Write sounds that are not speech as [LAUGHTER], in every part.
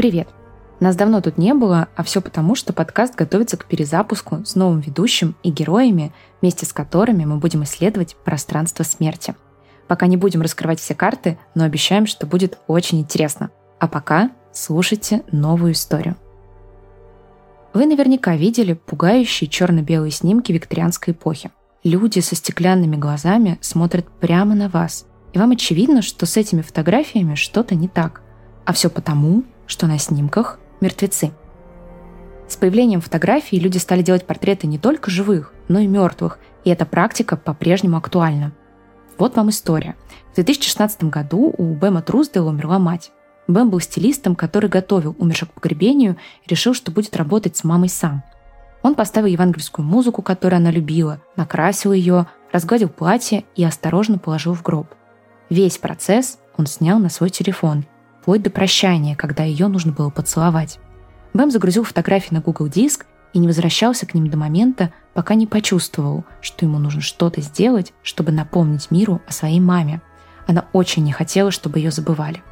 Привет! Нас давно тут не было, а все потому, что подкаст готовится к перезапуску с новым ведущим и героями, вместе с которыми мы будем исследовать пространство смерти. Пока не будем раскрывать все карты, но обещаем, что будет очень интересно. А пока слушайте новую историю. Вы наверняка видели пугающие черно-белые снимки викторианской эпохи. Люди со стеклянными глазами смотрят прямо на вас, и вам очевидно, что с этими фотографиями что-то не так. А все потому, что на снимках мертвецы. С появлением фотографий люди стали делать портреты не только живых, но и мертвых, и эта практика по-прежнему актуальна. Вот вам история. В 2016 году у Бэма Труздела умерла мать. Бэм был стилистом, который готовил умерших к погребению и решил, что будет работать с мамой сам. Он поставил евангельскую музыку, которую она любила, накрасил ее, разгладил платье и осторожно положил в гроб. Весь процесс он снял на свой телефон, вплоть до прощания, когда ее нужно было поцеловать. Бэм загрузил фотографии на Google Диск и не возвращался к ним до момента, пока не почувствовал, что ему нужно что-то сделать, чтобы напомнить миру о своей маме. Она очень не хотела, чтобы ее забывали.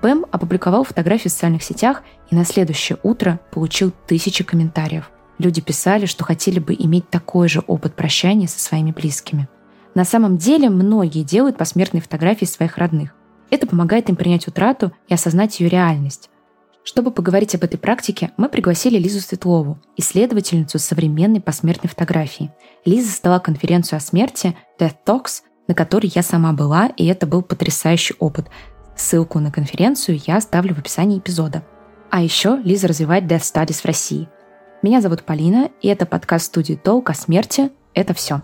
Бэм опубликовал фотографии в социальных сетях и на следующее утро получил тысячи комментариев. Люди писали, что хотели бы иметь такой же опыт прощания со своими близкими. На самом деле многие делают посмертные фотографии своих родных. Это помогает им принять утрату и осознать ее реальность. Чтобы поговорить об этой практике, мы пригласили Лизу Светлову, исследовательницу современной посмертной фотографии. Лиза стала конференцию о смерти Death Talks, на которой я сама была, и это был потрясающий опыт. Ссылку на конференцию я оставлю в описании эпизода. А еще Лиза развивает Death Studies в России. Меня зовут Полина, и это подкаст студии «Толк» о смерти «Это все».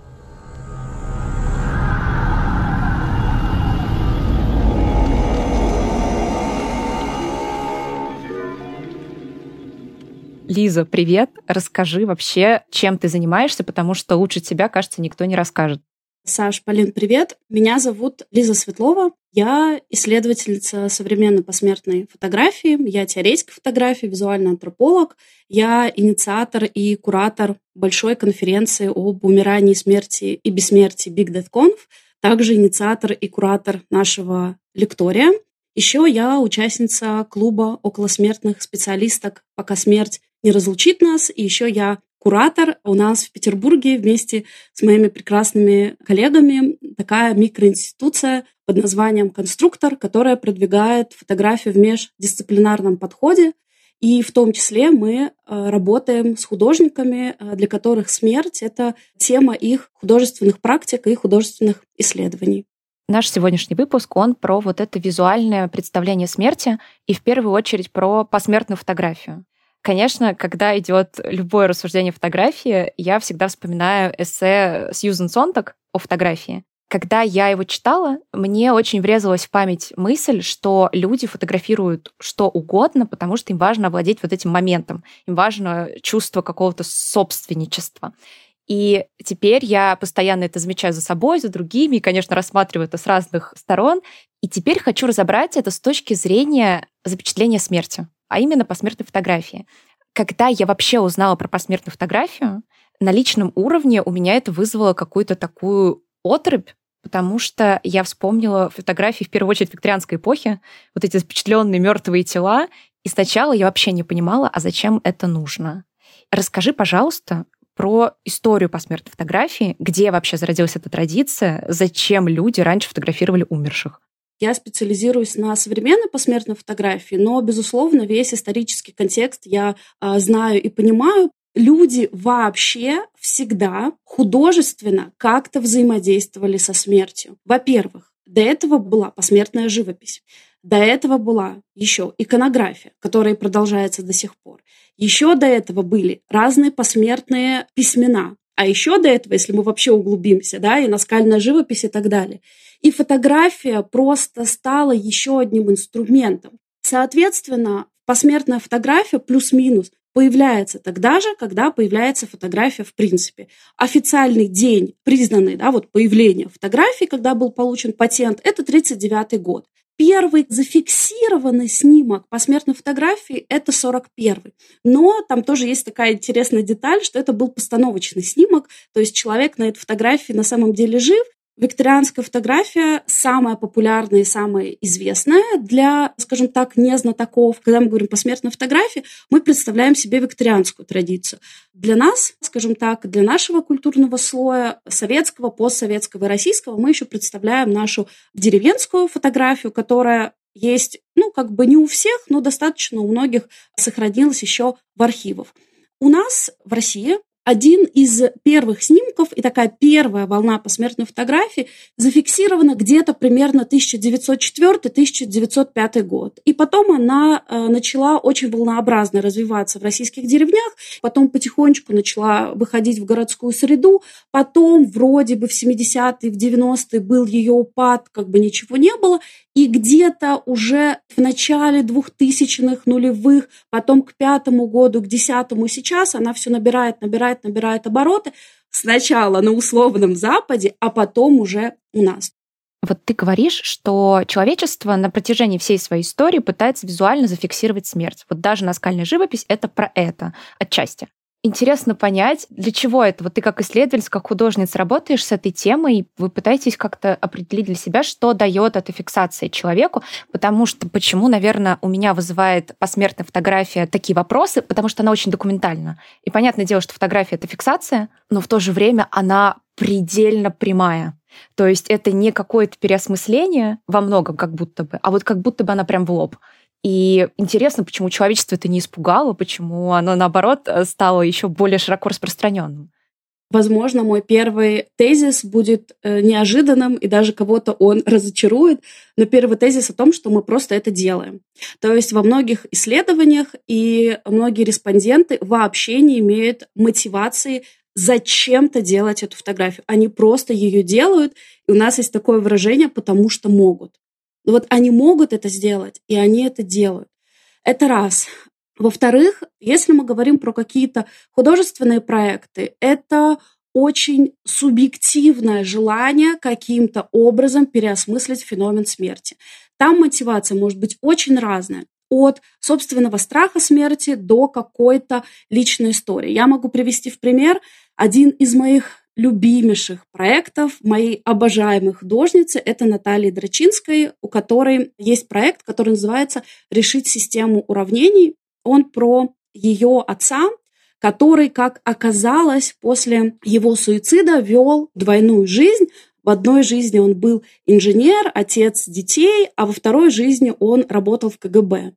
Лиза, привет. Расскажи вообще, чем ты занимаешься, потому что лучше тебя, кажется, никто не расскажет. Саш, Полин, привет. Меня зовут Лиза Светлова. Я исследовательница современной посмертной фотографии. Я теоретик фотографии, визуальный антрополог. Я инициатор и куратор большой конференции об умирании, смерти и бессмертии Big Death Conf. Также инициатор и куратор нашего лектория. Еще я участница клуба околосмертных специалисток «Пока смерть не разлучит нас». И еще я куратор у нас в Петербурге вместе с моими прекрасными коллегами такая микроинституция под названием «Конструктор», которая продвигает фотографию в междисциплинарном подходе. И в том числе мы э, работаем с художниками, э, для которых смерть — это тема их художественных практик и художественных исследований. Наш сегодняшний выпуск, он про вот это визуальное представление смерти и в первую очередь про посмертную фотографию. Конечно, когда идет любое рассуждение фотографии, я всегда вспоминаю эссе Сьюзен Сонтак о фотографии. Когда я его читала, мне очень врезалась в память мысль, что люди фотографируют что угодно, потому что им важно овладеть вот этим моментом, им важно чувство какого-то собственничества. И теперь я постоянно это замечаю за собой, за другими, и, конечно, рассматриваю это с разных сторон. И теперь хочу разобрать это с точки зрения запечатления смерти а именно посмертной фотографии. Когда я вообще узнала про посмертную фотографию, на личном уровне у меня это вызвало какую-то такую отрыбь, потому что я вспомнила фотографии в первую очередь викторианской эпохи, вот эти запечатленные мертвые тела, и сначала я вообще не понимала, а зачем это нужно. Расскажи, пожалуйста, про историю посмертной фотографии, где вообще зародилась эта традиция, зачем люди раньше фотографировали умерших. Я специализируюсь на современной посмертной фотографии, но, безусловно, весь исторический контекст я а, знаю и понимаю. Люди вообще всегда художественно как-то взаимодействовали со смертью. Во-первых, до этого была посмертная живопись. До этого была еще иконография, которая продолжается до сих пор. Еще до этого были разные посмертные письмена. А еще до этого, если мы вообще углубимся, да, и наскальная живопись и так далее. И фотография просто стала еще одним инструментом. Соответственно, посмертная фотография плюс-минус появляется тогда же, когда появляется фотография в принципе. Официальный день, признанный, да, вот появление фотографии, когда был получен патент, это 1939 год. Первый зафиксированный снимок посмертной фотографии – это 41-й. Но там тоже есть такая интересная деталь, что это был постановочный снимок, то есть человек на этой фотографии на самом деле жив, Викторианская фотография самая популярная и самая известная для, скажем так, незнатоков. Когда мы говорим посмертной фотографии, мы представляем себе викторианскую традицию. Для нас, скажем так, для нашего культурного слоя, советского, постсоветского и российского, мы еще представляем нашу деревенскую фотографию, которая есть, ну, как бы не у всех, но достаточно у многих сохранилась еще в архивах. У нас в России один из первых снимков и такая первая волна посмертной фотографии зафиксирована где-то примерно 1904-1905 год. И потом она э, начала очень волнообразно развиваться в российских деревнях, потом потихонечку начала выходить в городскую среду, потом вроде бы в 70-е, в 90-е был ее упад, как бы ничего не было, и где-то уже в начале 2000-х, нулевых, потом к пятому году, к десятому сейчас она все набирает, набирает, набирает обороты. Сначала на условном Западе, а потом уже у нас. Вот ты говоришь, что человечество на протяжении всей своей истории пытается визуально зафиксировать смерть. Вот даже наскальная живопись — это про это отчасти интересно понять, для чего это. Вот ты как исследователь, как художница работаешь с этой темой, и вы пытаетесь как-то определить для себя, что дает эта фиксация человеку, потому что почему, наверное, у меня вызывает посмертная фотография такие вопросы, потому что она очень документальна. И понятное дело, что фотография — это фиксация, но в то же время она предельно прямая. То есть это не какое-то переосмысление во многом как будто бы, а вот как будто бы она прям в лоб. И интересно, почему человечество это не испугало, почему оно, наоборот, э, стало еще более широко распространенным. Возможно, мой первый тезис будет э, неожиданным, и даже кого-то он разочарует, но первый тезис о том, что мы просто это делаем. То есть во многих исследованиях и многие респонденты вообще не имеют мотивации зачем-то делать эту фотографию. Они просто ее делают, и у нас есть такое выражение «потому что могут». Но вот они могут это сделать, и они это делают. Это раз. Во-вторых, если мы говорим про какие-то художественные проекты, это очень субъективное желание каким-то образом переосмыслить феномен смерти. Там мотивация может быть очень разная от собственного страха смерти до какой-то личной истории. Я могу привести в пример один из моих любимейших проектов моей обожаемой художницы – это Наталья Драчинской, у которой есть проект, который называется «Решить систему уравнений». Он про ее отца, который, как оказалось, после его суицида вел двойную жизнь. В одной жизни он был инженер, отец детей, а во второй жизни он работал в КГБ.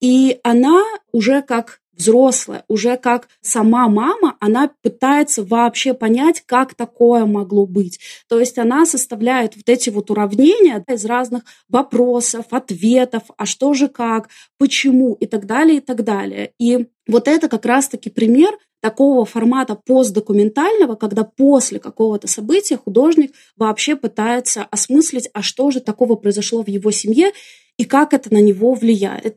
И она уже как взрослая, уже как сама мама, она пытается вообще понять, как такое могло быть. То есть она составляет вот эти вот уравнения из разных вопросов, ответов, а что же как, почему и так далее, и так далее. И вот это как раз-таки пример такого формата постдокументального, когда после какого-то события художник вообще пытается осмыслить, а что же такого произошло в его семье и как это на него влияет.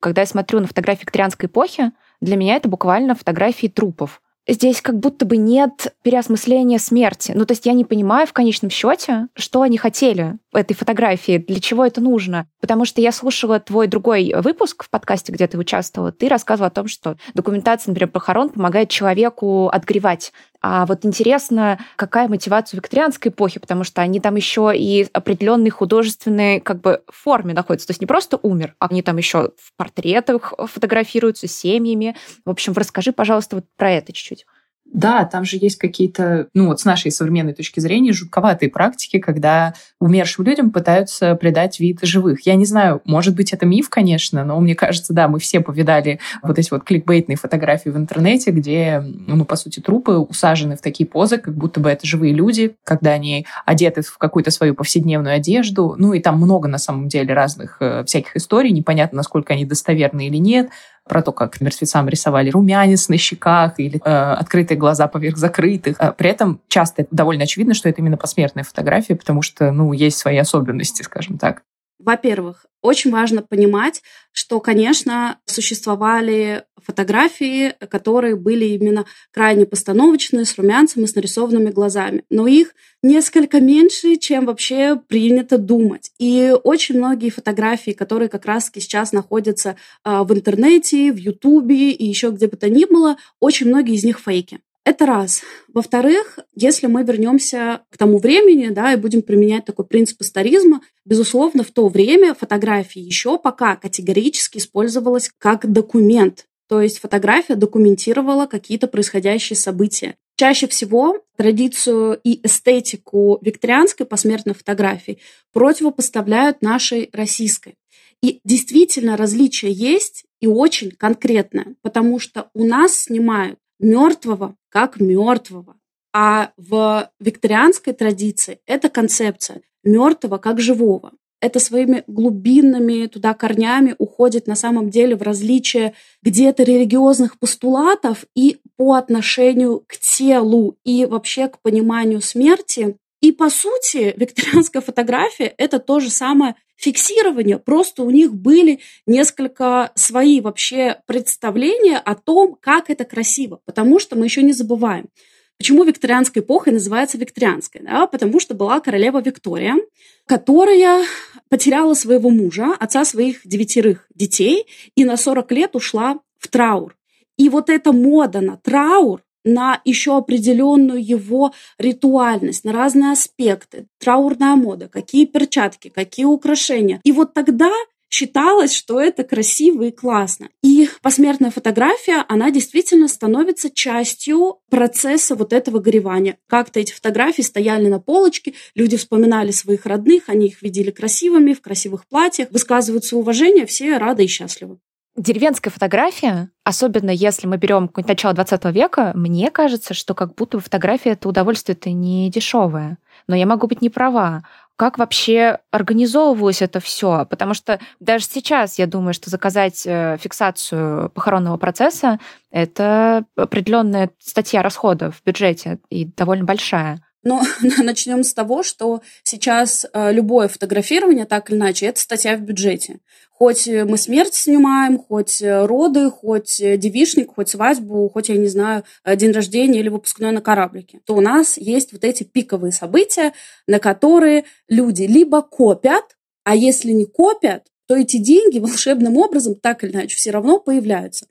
Когда я смотрю на фотографии викторианской эпохи, для меня это буквально фотографии трупов. Здесь как будто бы нет переосмысления смерти. Ну, то есть я не понимаю в конечном счете, что они хотели в этой фотографии, для чего это нужно. Потому что я слушала твой другой выпуск в подкасте, где ты участвовала. Ты рассказывала о том, что документация, например, похорон помогает человеку отгревать а вот интересно, какая мотивация викторианской эпохе, потому что они там еще и определенной художественной как бы форме находятся. То есть не просто умер, а они там еще в портретах фотографируются семьями. В общем, расскажи, пожалуйста, вот про это чуть-чуть. Да, там же есть какие-то, ну вот с нашей современной точки зрения, жутковатые практики, когда умершим людям пытаются придать вид живых. Я не знаю, может быть, это миф, конечно, но мне кажется, да, мы все повидали вот эти вот кликбейтные фотографии в интернете, где, ну, по сути, трупы усажены в такие позы, как будто бы это живые люди, когда они одеты в какую-то свою повседневную одежду. Ну, и там много, на самом деле, разных э, всяких историй. Непонятно, насколько они достоверны или нет про то, как мертвецам рисовали румянец на щеках или э, открытые глаза поверх закрытых. А при этом часто довольно очевидно, что это именно посмертная фотография, потому что, ну, есть свои особенности, скажем так. Во-первых, очень важно понимать, что, конечно, существовали фотографии, которые были именно крайне постановочные, с румянцем и с нарисованными глазами. Но их несколько меньше, чем вообще принято думать. И очень многие фотографии, которые как раз сейчас находятся а, в интернете, в Ютубе и еще где бы то ни было, очень многие из них фейки. Это раз. Во-вторых, если мы вернемся к тому времени, да, и будем применять такой принцип историзма, безусловно, в то время фотография еще пока категорически использовалась как документ. То есть фотография документировала какие-то происходящие события. Чаще всего традицию и эстетику викторианской посмертной фотографии противопоставляют нашей российской. И действительно различие есть и очень конкретное, потому что у нас снимают мертвого как мертвого. А в викторианской традиции эта концепция мертвого как живого. Это своими глубинными туда корнями уходит на самом деле в различие где-то религиозных постулатов и по отношению к телу и вообще к пониманию смерти. И по сути викторианская фотография — это то же самое фиксирования, просто у них были несколько свои вообще представления о том, как это красиво, потому что мы еще не забываем. Почему викторианская эпоха называется викторианской? Да? Потому что была королева Виктория, которая потеряла своего мужа, отца своих девятерых детей, и на 40 лет ушла в траур. И вот эта мода на траур, на еще определенную его ритуальность, на разные аспекты, траурная мода, какие перчатки, какие украшения. И вот тогда считалось, что это красиво и классно. И посмертная фотография, она действительно становится частью процесса вот этого горевания. Как-то эти фотографии стояли на полочке, люди вспоминали своих родных, они их видели красивыми, в красивых платьях, высказывают свое уважение, все рады и счастливы. Деревенская фотография, особенно если мы берем начало 20 века, мне кажется, что как будто фотография это удовольствие-то не дешевое. Но я могу быть не права. Как вообще организовывалось это все? Потому что даже сейчас я думаю, что заказать э, фиксацию похоронного процесса это определенная статья расходов в бюджете и довольно большая. Но [LAUGHS] начнем с того, что сейчас э, любое фотографирование, так или иначе, это статья в бюджете. Хоть мы смерть снимаем, хоть э, роды, хоть э, девишник, хоть свадьбу, хоть, я не знаю, день рождения или выпускной на кораблике, то у нас есть вот эти пиковые события, на которые люди либо копят, а если не копят, то эти деньги [LAUGHS] волшебным образом так или иначе все равно появляются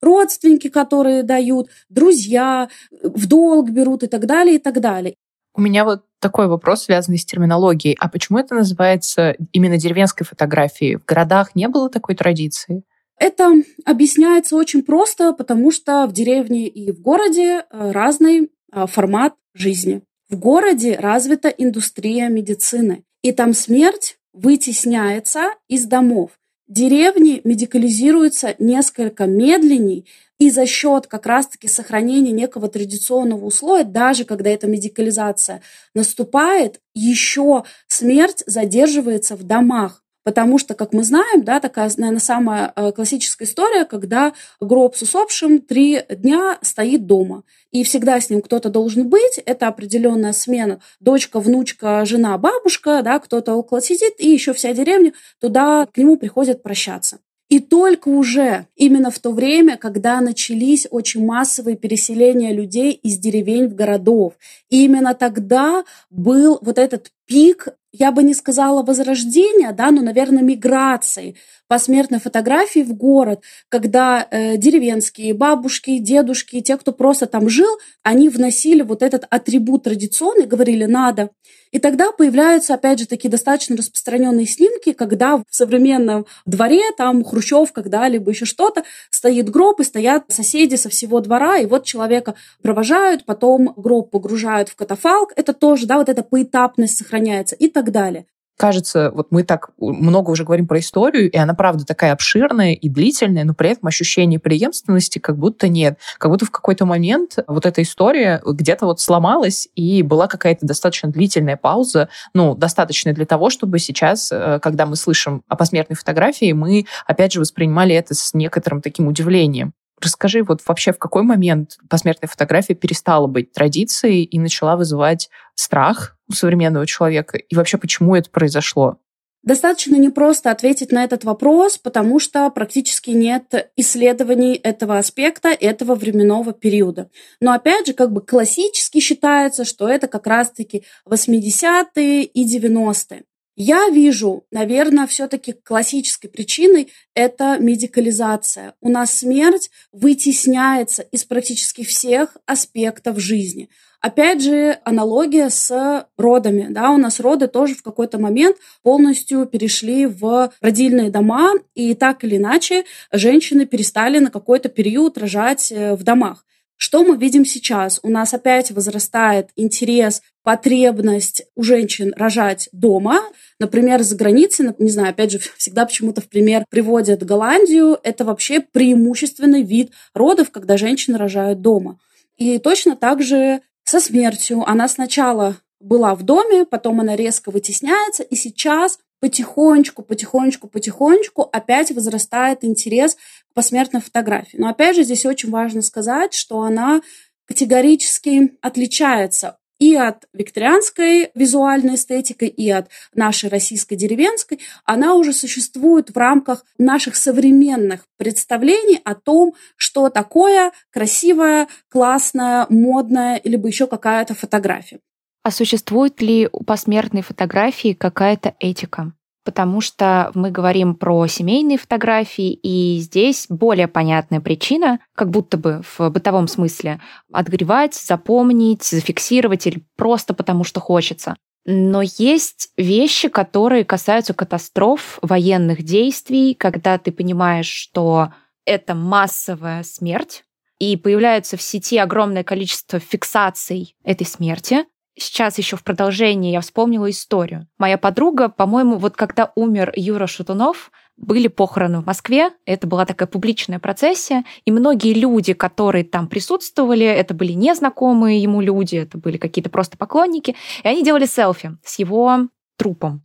родственники, которые дают, друзья, в долг берут и так далее, и так далее. У меня вот такой вопрос, связанный с терминологией. А почему это называется именно деревенской фотографией? В городах не было такой традиции? Это объясняется очень просто, потому что в деревне и в городе э, разный э, формат жизни. В городе развита индустрия медицины, и там смерть вытесняется из домов. Деревни медикализируются несколько медленней, и за счет как раз-таки сохранения некого традиционного условия, даже когда эта медикализация наступает, еще смерть задерживается в домах. Потому что, как мы знаем, да, такая, наверное, самая э, классическая история, когда гроб с усопшим три дня стоит дома. И всегда с ним кто-то должен быть. Это определенная смена. Дочка, внучка, жена, бабушка, да, кто-то около сидит, и еще вся деревня туда к нему приходит прощаться. И только уже именно в то время, когда начались очень массовые переселения людей из деревень в городов, именно тогда был вот этот пик, я бы не сказала возрождения, да, но, наверное, миграции посмертной фотографии в город, когда э, деревенские бабушки, дедушки, те, кто просто там жил, они вносили вот этот атрибут традиционный, говорили «надо». И тогда появляются, опять же, такие достаточно распространенные снимки, когда в современном дворе, там, хрущев, когда-либо еще что-то, стоит гроб, и стоят соседи со всего двора, и вот человека провожают, потом гроб погружают в катафалк. Это тоже, да, вот эта поэтапность сохраняется и так далее кажется, вот мы так много уже говорим про историю, и она, правда, такая обширная и длительная, но при этом ощущение преемственности как будто нет. Как будто в какой-то момент вот эта история где-то вот сломалась, и была какая-то достаточно длительная пауза, ну, достаточная для того, чтобы сейчас, э, когда мы слышим о посмертной фотографии, мы, опять же, воспринимали это с некоторым таким удивлением. Расскажи, вот вообще в какой момент посмертная фотография перестала быть традицией и начала вызывать страх у современного человека? И вообще, почему это произошло? Достаточно непросто ответить на этот вопрос, потому что практически нет исследований этого аспекта, этого временного периода. Но опять же, как бы классически считается, что это как раз-таки 80-е и 90-е. Я вижу, наверное, все-таки классической причиной это медикализация. У нас смерть вытесняется из практически всех аспектов жизни. Опять же, аналогия с родами. Да, у нас роды тоже в какой-то момент полностью перешли в родильные дома, и так или иначе женщины перестали на какой-то период рожать э, в домах. Что мы видим сейчас? У нас опять возрастает интерес, потребность у женщин рожать дома. Например, за границей, не знаю, опять же, [LAUGHS] всегда почему-то в пример приводят Голландию. Это вообще преимущественный вид родов, когда женщины рожают дома. И точно так же со смертью. Она сначала была в доме, потом она резко вытесняется, и сейчас потихонечку, потихонечку, потихонечку опять возрастает интерес к посмертной фотографии. Но опять же здесь очень важно сказать, что она категорически отличается и от викторианской визуальной эстетики, и от нашей российской деревенской, она уже существует в рамках наших современных представлений о том, что такое красивая, классная, модная, либо еще какая-то фотография. А существует ли у посмертной фотографии какая-то этика? Потому что мы говорим про семейные фотографии, и здесь более понятная причина, как будто бы в бытовом смысле, отгревать, запомнить, зафиксировать или просто потому что хочется. Но есть вещи, которые касаются катастроф, военных действий, когда ты понимаешь, что это массовая смерть, и появляется в сети огромное количество фиксаций этой смерти, сейчас еще в продолжении я вспомнила историю. Моя подруга, по-моему, вот когда умер Юра Шатунов, были похороны в Москве, это была такая публичная процессия, и многие люди, которые там присутствовали, это были незнакомые ему люди, это были какие-то просто поклонники, и они делали селфи с его трупом.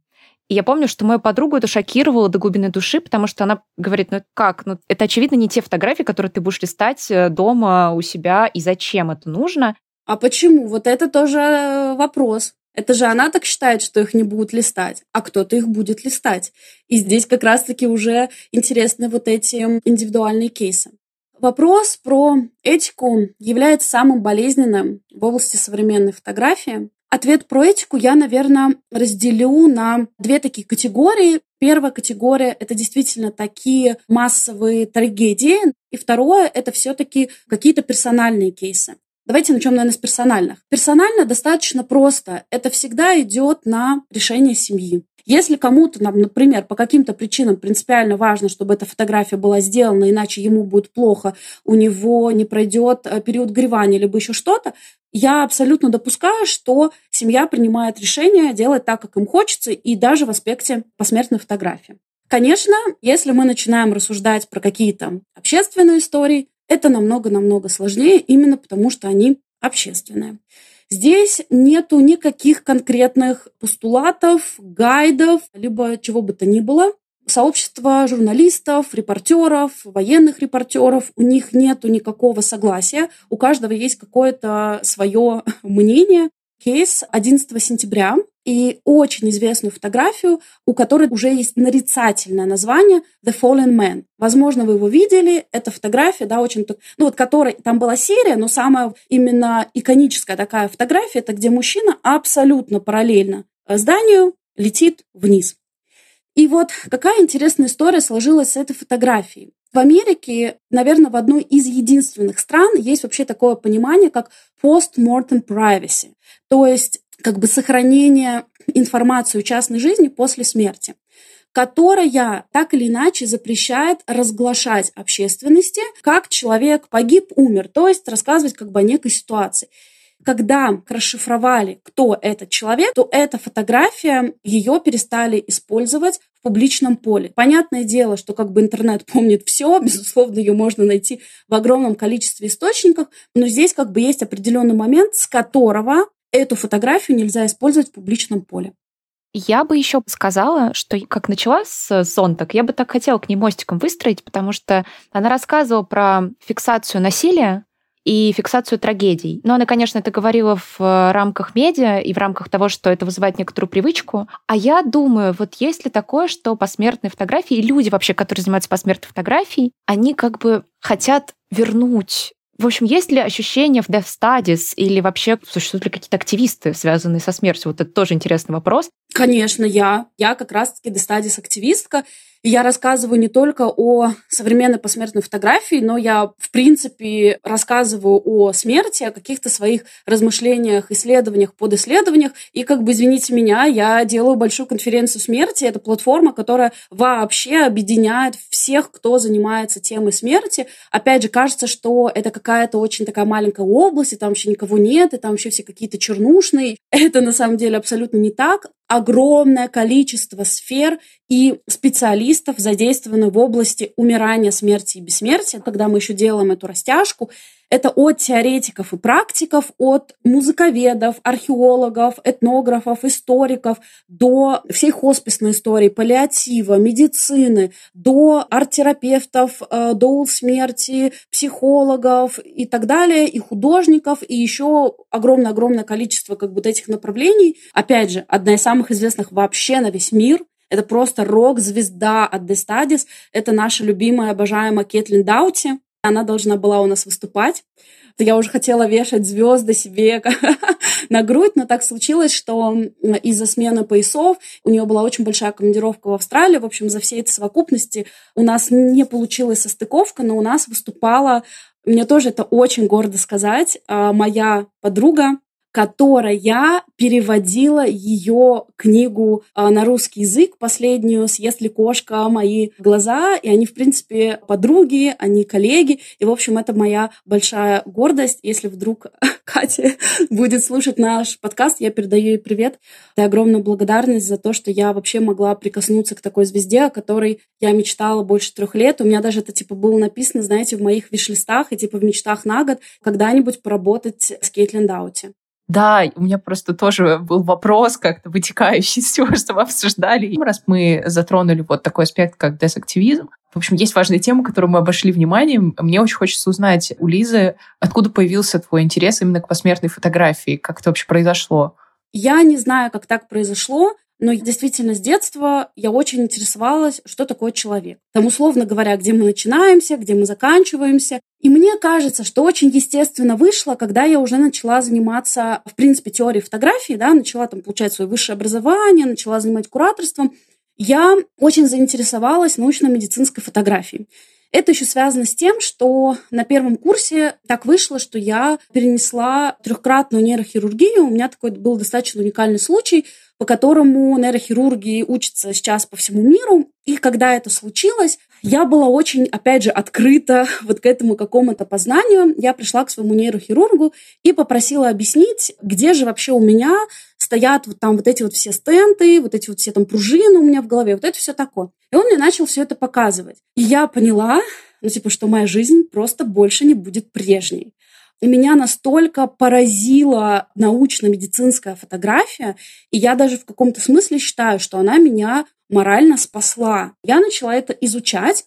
И я помню, что мою подругу это шокировало до глубины души, потому что она говорит, ну как, ну это очевидно не те фотографии, которые ты будешь листать э, дома у себя, и зачем это нужно. А почему? Вот это тоже э, вопрос. Это же она так считает, что их не будут листать, а кто-то их будет листать. И здесь как раз-таки уже интересны вот эти индивидуальные кейсы. Вопрос про этику является самым болезненным в области современной фотографии. Ответ про этику я, наверное, разделю на две такие категории. Первая категория — это действительно такие массовые трагедии. И второе — это все-таки какие-то персональные кейсы. Давайте начнем, наверное, с персональных. Персонально достаточно просто. Это всегда идет на решение семьи. Если кому-то, например, по каким-то причинам принципиально важно, чтобы эта фотография была сделана, иначе ему будет плохо, у него не пройдет э, период горевания, либо еще что-то, я абсолютно допускаю, что семья принимает решение делать так, как им хочется, и даже в аспекте посмертной фотографии. Конечно, если мы начинаем рассуждать про какие-то общественные истории, это намного-намного сложнее, именно потому что они общественные. Здесь нету никаких конкретных постулатов, гайдов, либо чего бы то ни было. Сообщество журналистов, репортеров, военных репортеров, у них нету никакого согласия. У каждого есть какое-то свое [LAUGHS] мнение. Кейс 11 сентября и очень известную фотографию, у которой уже есть нарицательное название The Fallen Man. Возможно, вы его видели. Это фотография, да, очень... Ну, вот которой... Там была серия, но самая именно иконическая такая фотография, это где мужчина абсолютно параллельно зданию летит вниз. И вот какая интересная история сложилась с этой фотографией. В Америке, наверное, в одной из единственных стран есть вообще такое понимание, как post-mortem privacy. То есть как бы сохранение информации о частной жизни после смерти которая так или иначе запрещает разглашать общественности, как человек погиб, умер, то есть рассказывать как бы о некой ситуации. Когда расшифровали, кто этот человек, то эта фотография, ее перестали использовать в публичном поле. Понятное дело, что как бы интернет помнит все, безусловно, ее можно найти в огромном количестве источников, но здесь как бы есть определенный момент, с которого эту фотографию нельзя использовать в публичном поле. Я бы еще сказала, что как начала с зонток, я бы так хотела к ней мостиком выстроить, потому что она рассказывала про фиксацию насилия и фиксацию трагедий. Но она, конечно, это говорила в рамках медиа и в рамках того, что это вызывает некоторую привычку. А я думаю, вот есть ли такое, что посмертные фотографии, и люди вообще, которые занимаются посмертной фотографией, они как бы хотят вернуть В общем, есть ли ощущение в Death Studies или вообще существуют ли какие-то активисты, связанные со смертью? Вот это тоже интересный вопрос. Конечно, я. Я как раз-таки Death Studies активистка. Я рассказываю не только о современной посмертной фотографии, но я, в принципе, рассказываю о смерти, о каких-то своих размышлениях, исследованиях, подисследованиях. И, как бы, извините меня, я делаю большую конференцию смерти. Это платформа, которая вообще объединяет всех, кто занимается темой смерти. Опять же, кажется, что это какая-то очень такая маленькая область, и там вообще никого нет, и там вообще все какие-то чернушные. [LAUGHS] Это на самом деле абсолютно не так огромное количество сфер и специалистов задействованы в области умирания, смерти и бессмертия. Когда мы еще делаем эту растяжку, это от теоретиков и практиков, от музыковедов, археологов, этнографов, историков до всей хосписной истории, паллиатива, медицины, до арт-терапевтов, э, до смерти, психологов и так далее, и художников, и еще огромное-огромное количество как бы этих направлений. Опять же, одна из самых известных вообще на весь мир это просто рок-звезда от The Studies. Это наша любимая, обожаемая Кетлин Даути. Она должна была у нас выступать. Я уже хотела вешать звезды себе [LAUGHS] на грудь, но так случилось, что из-за смены поясов у нее была очень большая командировка в Австралию. В общем, за всей этой совокупности у нас не получилась состыковка, но у нас выступала мне тоже это очень гордо сказать. А, моя подруга которая переводила ее книгу а, на русский язык, последнюю «Съест ли кошка мои глаза», и они, в принципе, подруги, они коллеги, и, в общем, это моя большая гордость. Если вдруг [LAUGHS] Катя будет слушать наш подкаст, я передаю ей привет. И огромную благодарность за то, что я вообще могла прикоснуться к такой звезде, о которой я мечтала больше трех лет. У меня даже это, типа, было написано, знаете, в моих виш-листах и, типа, в мечтах на год когда-нибудь поработать с Кейтлин Даути. Да, у меня просто тоже был вопрос, как-то вытекающий из всего, что мы обсуждали. Раз мы затронули вот такой аспект, как дезактивизм, в общем, есть важная тема, которую мы обошли вниманием. Мне очень хочется узнать у Лизы, откуда появился твой интерес именно к посмертной фотографии, как это вообще произошло? Я не знаю, как так произошло. Но действительно, с детства я очень интересовалась, что такое человек. Там, условно говоря, где мы начинаемся, где мы заканчиваемся. И мне кажется, что очень естественно вышло, когда я уже начала заниматься, в принципе, теорией фотографии, да, начала там получать свое высшее образование, начала занимать кураторством. Я очень заинтересовалась научно-медицинской фотографией. Это еще связано с тем, что на первом курсе так вышло, что я перенесла трехкратную нейрохирургию. У меня такой был достаточно уникальный случай – по которому нейрохирурги учатся сейчас по всему миру. И когда это случилось, я была очень, опять же, открыта [LAUGHS] вот к этому какому-то познанию. Я пришла к своему нейрохирургу и попросила объяснить, где же вообще у меня стоят вот там вот эти вот все стенты, вот эти вот все там пружины у меня в голове, вот это все такое. И он мне начал все это показывать. И я поняла, ну, типа, что моя жизнь просто больше не будет прежней. И меня настолько поразила научно-медицинская фотография, и я даже в каком-то смысле считаю, что она меня морально спасла. Я начала это изучать,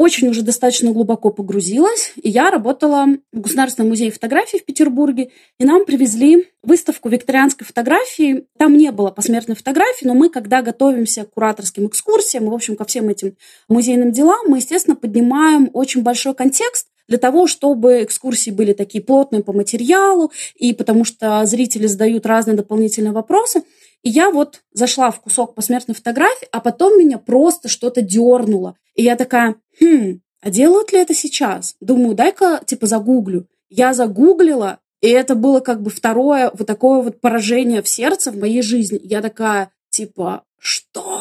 очень уже достаточно глубоко погрузилась, и я работала в Государственном музее фотографии в Петербурге, и нам привезли выставку викторианской фотографии. Там не было посмертной фотографии, но мы, когда готовимся к кураторским экскурсиям, в общем, ко всем этим музейным делам, мы, естественно, поднимаем очень большой контекст, для того, чтобы экскурсии были такие плотные по материалу, и потому что зрители задают разные дополнительные вопросы. И я вот зашла в кусок посмертной фотографии, а потом меня просто что-то дернуло. И я такая, хм, а делают ли это сейчас? Думаю, дай-ка, типа, загуглю. Я загуглила, и это было как бы второе вот такое вот поражение в сердце в моей жизни. Я такая, типа, что?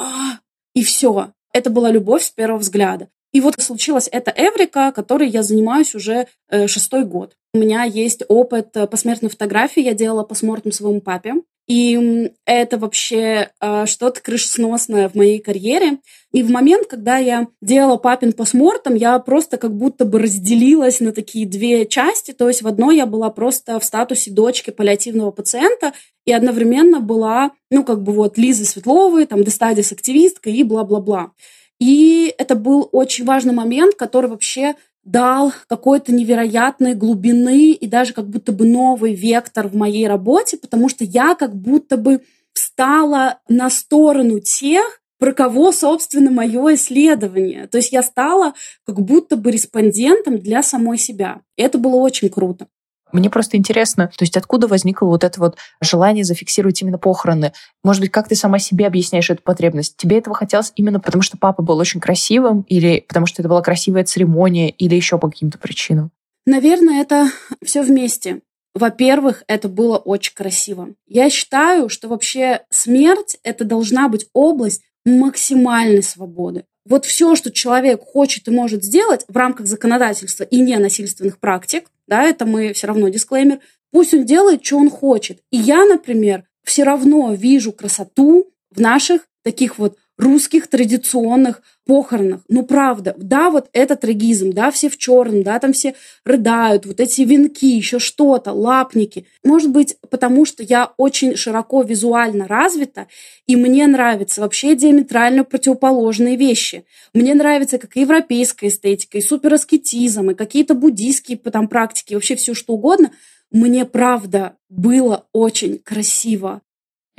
И все. Это была любовь с первого взгляда. И вот случилась эта Эврика, которой я занимаюсь уже э, шестой год. У меня есть опыт э, посмертной фотографии, я делала посмертом своему папе. И это вообще э, что-то крышесносное в моей карьере. И в момент, когда я делала папин посмортом, я просто как будто бы разделилась на такие две части. То есть в одной я была просто в статусе дочки паллиативного пациента и одновременно была, ну, как бы вот Лизы Светловой, там, Дестадис активистка и бла-бла-бла. И это был очень важный момент, который вообще дал какой-то невероятной глубины и даже как будто бы новый вектор в моей работе, потому что я как будто бы встала на сторону тех, про кого, собственно, мое исследование. То есть я стала как будто бы респондентом для самой себя. Это было очень круто. Мне просто интересно, то есть откуда возникло вот это вот желание зафиксировать именно похороны? Может быть, как ты сама себе объясняешь эту потребность? Тебе этого хотелось именно потому, что папа был очень красивым, или потому что это была красивая церемония, или еще по каким-то причинам? Наверное, это все вместе. Во-первых, это было очень красиво. Я считаю, что вообще смерть — это должна быть область максимальной свободы. Вот все, что человек хочет и может сделать в рамках законодательства и не насильственных практик, да, это мы все равно дисклеймер, пусть он делает, что он хочет. И я, например, все равно вижу красоту в наших таких вот русских традиционных похоронах. Ну, правда, да, вот это трагизм, да, все в черном, да, там все рыдают, вот эти венки, еще что-то, лапники. Может быть, потому что я очень широко визуально развита, и мне нравятся вообще диаметрально противоположные вещи. Мне нравится как европейская эстетика, и супераскетизм, и какие-то буддийские там практики, вообще все что угодно. Мне, правда, было очень красиво.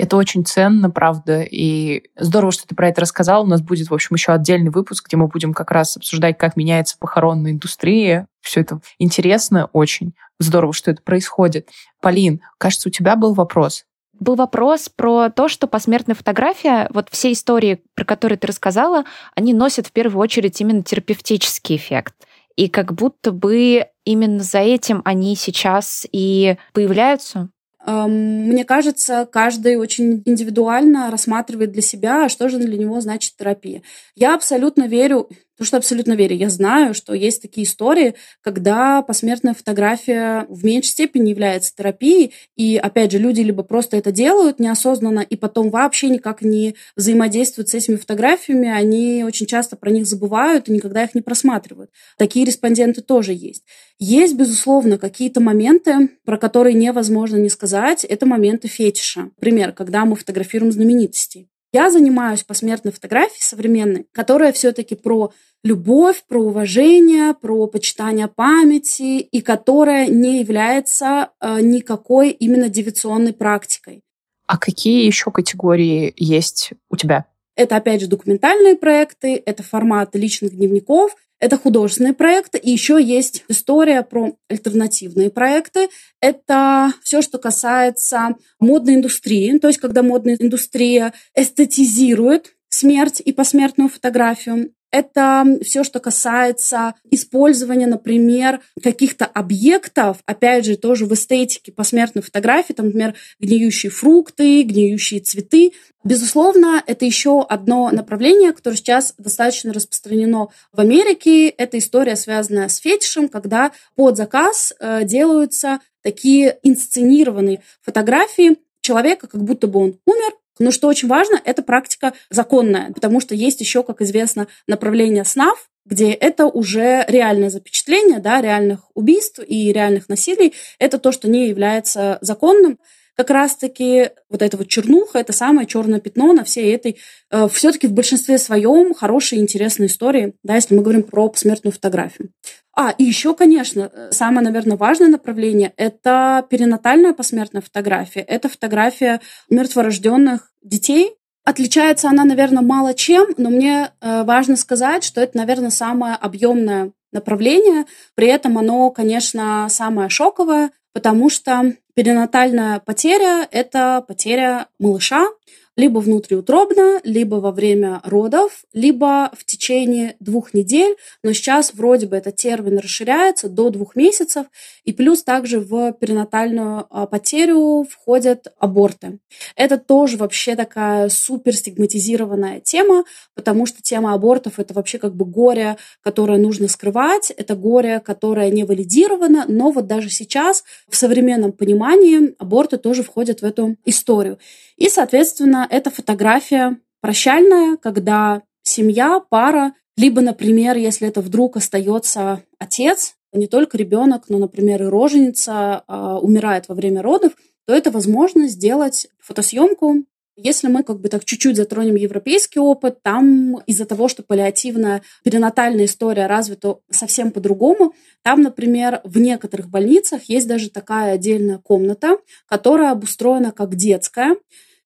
Это очень ценно, правда, и здорово, что ты про это рассказал. У нас будет, в общем, еще отдельный выпуск, где мы будем как раз обсуждать, как меняется похоронная индустрия. Все это интересно очень. Здорово, что это происходит. Полин, кажется, у тебя был вопрос был вопрос про то, что посмертная фотография, вот все истории, про которые ты рассказала, они носят в первую очередь именно терапевтический эффект. И как будто бы именно за этим они сейчас и появляются. Мне кажется, каждый очень индивидуально рассматривает для себя, что же для него значит терапия. Я абсолютно верю, то, что абсолютно верю. Я знаю, что есть такие истории, когда посмертная фотография в меньшей степени является терапией, и, опять же, люди либо просто это делают неосознанно, и потом вообще никак не взаимодействуют с этими фотографиями, они очень часто про них забывают и никогда их не просматривают. Такие респонденты тоже есть. Есть, безусловно, какие-то моменты, про которые невозможно не сказать. Это моменты фетиша. Например, когда мы фотографируем знаменитостей. Я занимаюсь посмертной фотографией современной, которая все-таки про любовь, про уважение, про почитание памяти и которая не является э, никакой именно девиационной практикой. А какие еще категории есть у тебя? Это, опять же, документальные проекты, это формат личных дневников, это художественные проекты, и еще есть история про альтернативные проекты. Это все, что касается модной индустрии, то есть когда модная индустрия эстетизирует смерть и посмертную фотографию. Это все, что касается использования, например, каких-то объектов, опять же, тоже в эстетике посмертной фотографии, там, например, гниющие фрукты, гниющие цветы. Безусловно, это еще одно направление, которое сейчас достаточно распространено в Америке. Это история, связанная с фетишем, когда под заказ э, делаются такие инсценированные фотографии человека, как будто бы он умер, но что очень важно, это практика законная, потому что есть еще, как известно, направление СНАФ, где это уже реальное запечатление да, реальных убийств и реальных насилий. Это то, что не является законным как раз-таки вот эта вот чернуха, это самое черное пятно на всей этой, э, все-таки в большинстве своем хорошие, интересные истории, да, если мы говорим про посмертную фотографию. А, и еще, конечно, э, самое, наверное, важное направление – это перинатальная посмертная фотография. Это фотография мертворожденных детей. Отличается она, наверное, мало чем, но мне э, важно сказать, что это, наверное, самое объемное направление. При этом оно, конечно, самое шоковое, потому что перинатальная потеря – это потеря малыша, либо внутриутробно, либо во время родов, либо в течение двух недель, но сейчас вроде бы этот термин расширяется до двух месяцев, и плюс также в перинатальную а, потерю входят аборты. Это тоже вообще такая супер стигматизированная тема, потому что тема абортов это вообще как бы горе, которое нужно скрывать, это горе, которое не валидировано, но вот даже сейчас в современном понимании аборты тоже входят в эту историю. И, соответственно, это фотография прощальная, когда семья, пара, либо, например, если это вдруг остается отец, не только ребенок, но, например, и роженица э, умирает во время родов, то это возможно сделать фотосъемку. Если мы как бы так чуть-чуть затронем европейский опыт, там из-за того, что паллиативная перинатальная история развита совсем по-другому, там, например, в некоторых больницах есть даже такая отдельная комната, которая обустроена как детская,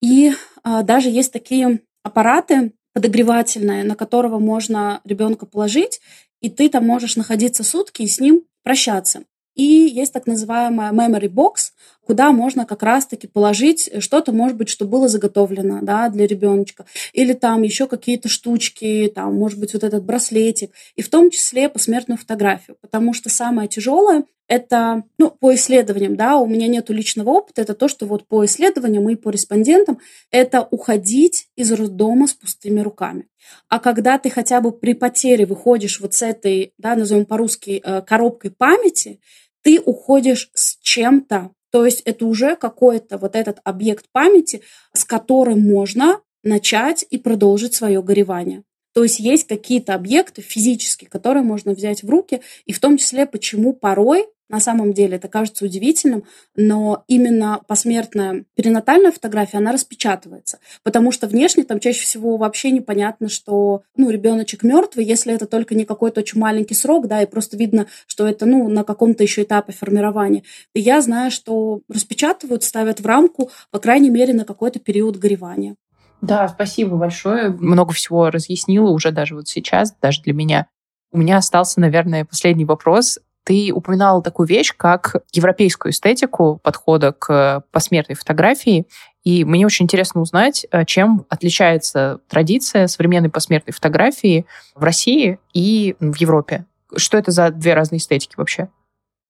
и а, даже есть такие аппараты, подогревательное, на которого можно ребенка положить, и ты там можешь находиться сутки и с ним прощаться. И есть так называемая memory box, куда можно как раз-таки положить что-то, может быть, что было заготовлено да, для ребеночка. Или там еще какие-то штучки, там, может быть, вот этот браслетик. И в том числе посмертную фотографию. Потому что самое тяжелое это, ну, по исследованиям, да, у меня нету личного опыта, это то, что вот по исследованиям и по респондентам, это уходить из роддома с пустыми руками. А когда ты хотя бы при потере выходишь вот с этой, да, назовем по-русски, э, коробкой памяти, ты уходишь с чем-то. То есть это уже какой-то вот этот объект памяти, с которым можно начать и продолжить свое горевание. То есть есть какие-то объекты физические, которые можно взять в руки, и в том числе, почему порой на самом деле это кажется удивительным, но именно посмертная перинатальная фотография, она распечатывается, потому что внешне там чаще всего вообще непонятно, что ну, ребеночек мертвый, если это только не какой-то очень маленький срок, да, и просто видно, что это ну, на каком-то еще этапе формирования. И я знаю, что распечатывают, ставят в рамку, по крайней мере, на какой-то период горевания. Да, спасибо большое. Много всего разъяснила уже даже вот сейчас, даже для меня. У меня остался, наверное, последний вопрос. Ты упоминала такую вещь, как европейскую эстетику подхода к посмертной фотографии. И мне очень интересно узнать, э, чем отличается традиция современной посмертной фотографии в России и в Европе. Что это за две разные эстетики вообще?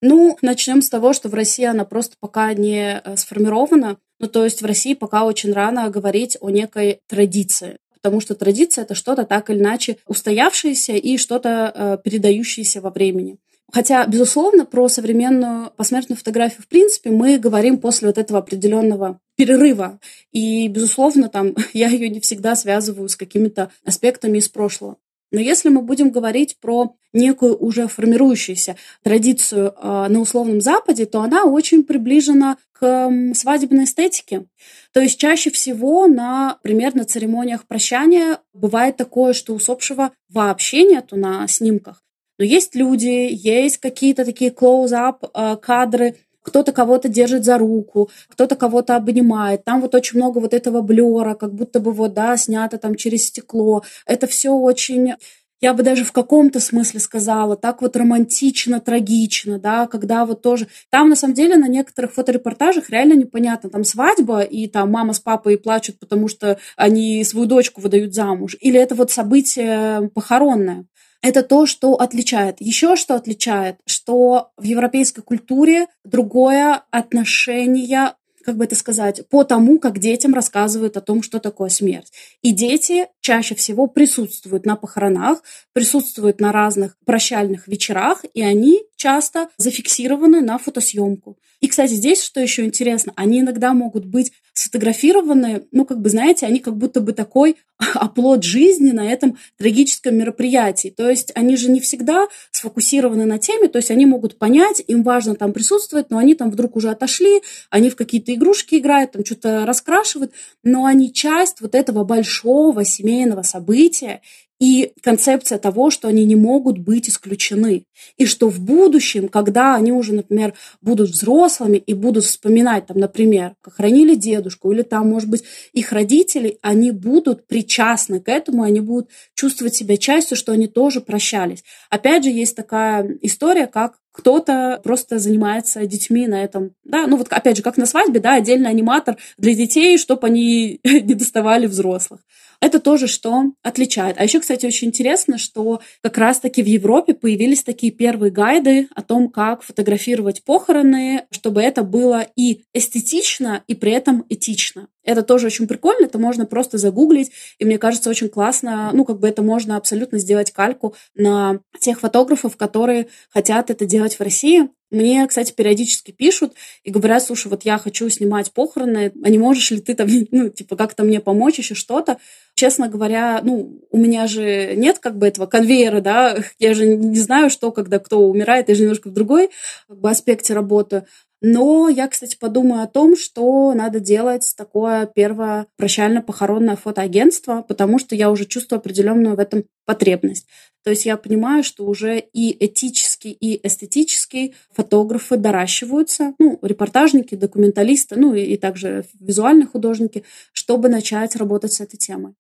Ну, начнем с того, что в России она просто пока не э, сформирована. Ну, то есть в России пока очень рано говорить о некой традиции потому что традиция это что-то так или иначе устоявшееся и что-то э, передающееся во времени. Хотя, безусловно, про современную посмертную фотографию в принципе мы говорим после вот этого определенного перерыва. И, безусловно, там [LAUGHS] я ее не всегда связываю с какими-то аспектами из прошлого. Но если мы будем говорить про некую уже формирующуюся традицию э, на условном Западе, то она очень приближена к свадебной эстетике. То есть чаще всего, например, на церемониях прощания бывает такое, что усопшего вообще нету на снимках. Но есть люди, есть какие-то такие close-up э, кадры, кто-то кого-то держит за руку, кто-то кого-то обнимает. Там вот очень много вот этого блера, как будто бы вот, да, снято там через стекло. Это все очень я бы даже в каком-то смысле сказала, так вот романтично, трагично, да, когда вот тоже... Там, на самом деле, на некоторых фоторепортажах реально непонятно. Там свадьба, и там мама с папой плачут, потому что они свою дочку выдают замуж. Или это вот событие похоронное это то, что отличает. Еще что отличает, что в европейской культуре другое отношение как бы это сказать, по тому, как детям рассказывают о том, что такое смерть. И дети чаще всего присутствуют на похоронах, присутствуют на разных прощальных вечерах, и они часто зафиксированы на фотосъемку. И, кстати, здесь, что еще интересно, они иногда могут быть сфотографированы, ну, как бы, знаете, они как будто бы такой [LAUGHS] оплот жизни на этом трагическом мероприятии. То есть они же не всегда сфокусированы на теме, то есть они могут понять, им важно там присутствовать, но они там вдруг уже отошли, они в какие-то игрушки играют, там что-то раскрашивают, но они часть вот этого большого семейного события, и концепция того, что они не могут быть исключены. И что в будущем, когда они уже, например, будут взрослыми и будут вспоминать, там, например, как хранили дедушку, или там, может быть, их родители, они будут причастны к этому, они будут чувствовать себя частью, что они тоже прощались. Опять же, есть такая история, как кто-то просто занимается детьми на этом. Да, ну вот опять же, как на свадьбе, да, отдельный аниматор для детей, чтобы они [LAUGHS] не доставали взрослых. Это тоже что отличает. А еще, кстати, очень интересно, что как раз-таки в Европе появились такие первые гайды о том, как фотографировать похороны, чтобы это было и эстетично, и при этом этично. Это тоже очень прикольно, это можно просто загуглить, и мне кажется, очень классно, ну, как бы это можно абсолютно сделать кальку на тех фотографов, которые хотят это делать в России. Мне, кстати, периодически пишут и говорят, слушай, вот я хочу снимать похороны, а не можешь ли ты там, [LAUGHS] ну, типа, как-то мне помочь, еще что-то. Честно говоря, ну, у меня же нет как бы этого конвейера, да, [LAUGHS] я же не знаю, что, когда кто умирает, я же немножко в другой как бы, аспекте работаю. Но я, кстати, подумаю о том, что надо делать такое первое прощально-похоронное фотоагентство, потому что я уже чувствую определенную в этом потребность. То есть я понимаю, что уже и этически, и эстетически фотографы доращиваются, ну, репортажники, документалисты, ну, и, и также визуальные художники, чтобы начать работать с этой темой.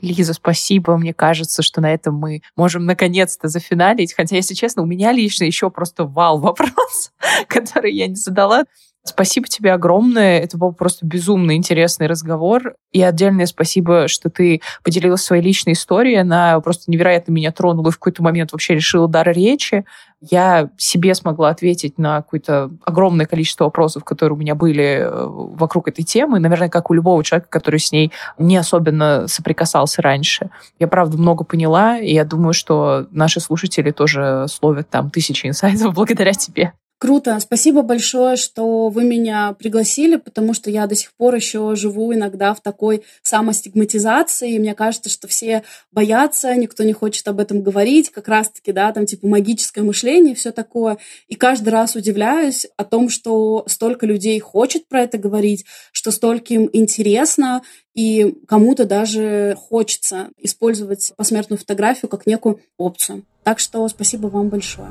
Лиза, спасибо. Мне кажется, что на этом мы можем наконец-то зафиналить. Хотя, если честно, у меня лично еще просто вал [LAUGHS] вопрос, [LAUGHS] который я не задала. Спасибо тебе огромное. Это был просто безумно интересный разговор. И отдельное спасибо, что ты поделилась своей личной историей. Она просто невероятно меня тронула и в какой-то момент вообще решила дар речи. Я себе смогла ответить на какое-то огромное количество вопросов, которые у меня были э, вокруг этой темы. Наверное, как у любого человека, который с ней не особенно соприкасался раньше. Я, правда, много поняла, и я думаю, что наши слушатели тоже словят там тысячи инсайтов [LAUGHS] благодаря тебе. Круто. Спасибо большое, что вы меня пригласили, потому что я до сих пор еще живу иногда в такой самостигматизации. И мне кажется, что все боятся, никто не хочет об этом говорить. Как раз-таки, да, там типа магическое мышление и все такое. И каждый раз удивляюсь о том, что столько людей хочет про это говорить, что столько им интересно, и кому-то даже хочется использовать посмертную фотографию как некую опцию. Так что спасибо вам большое.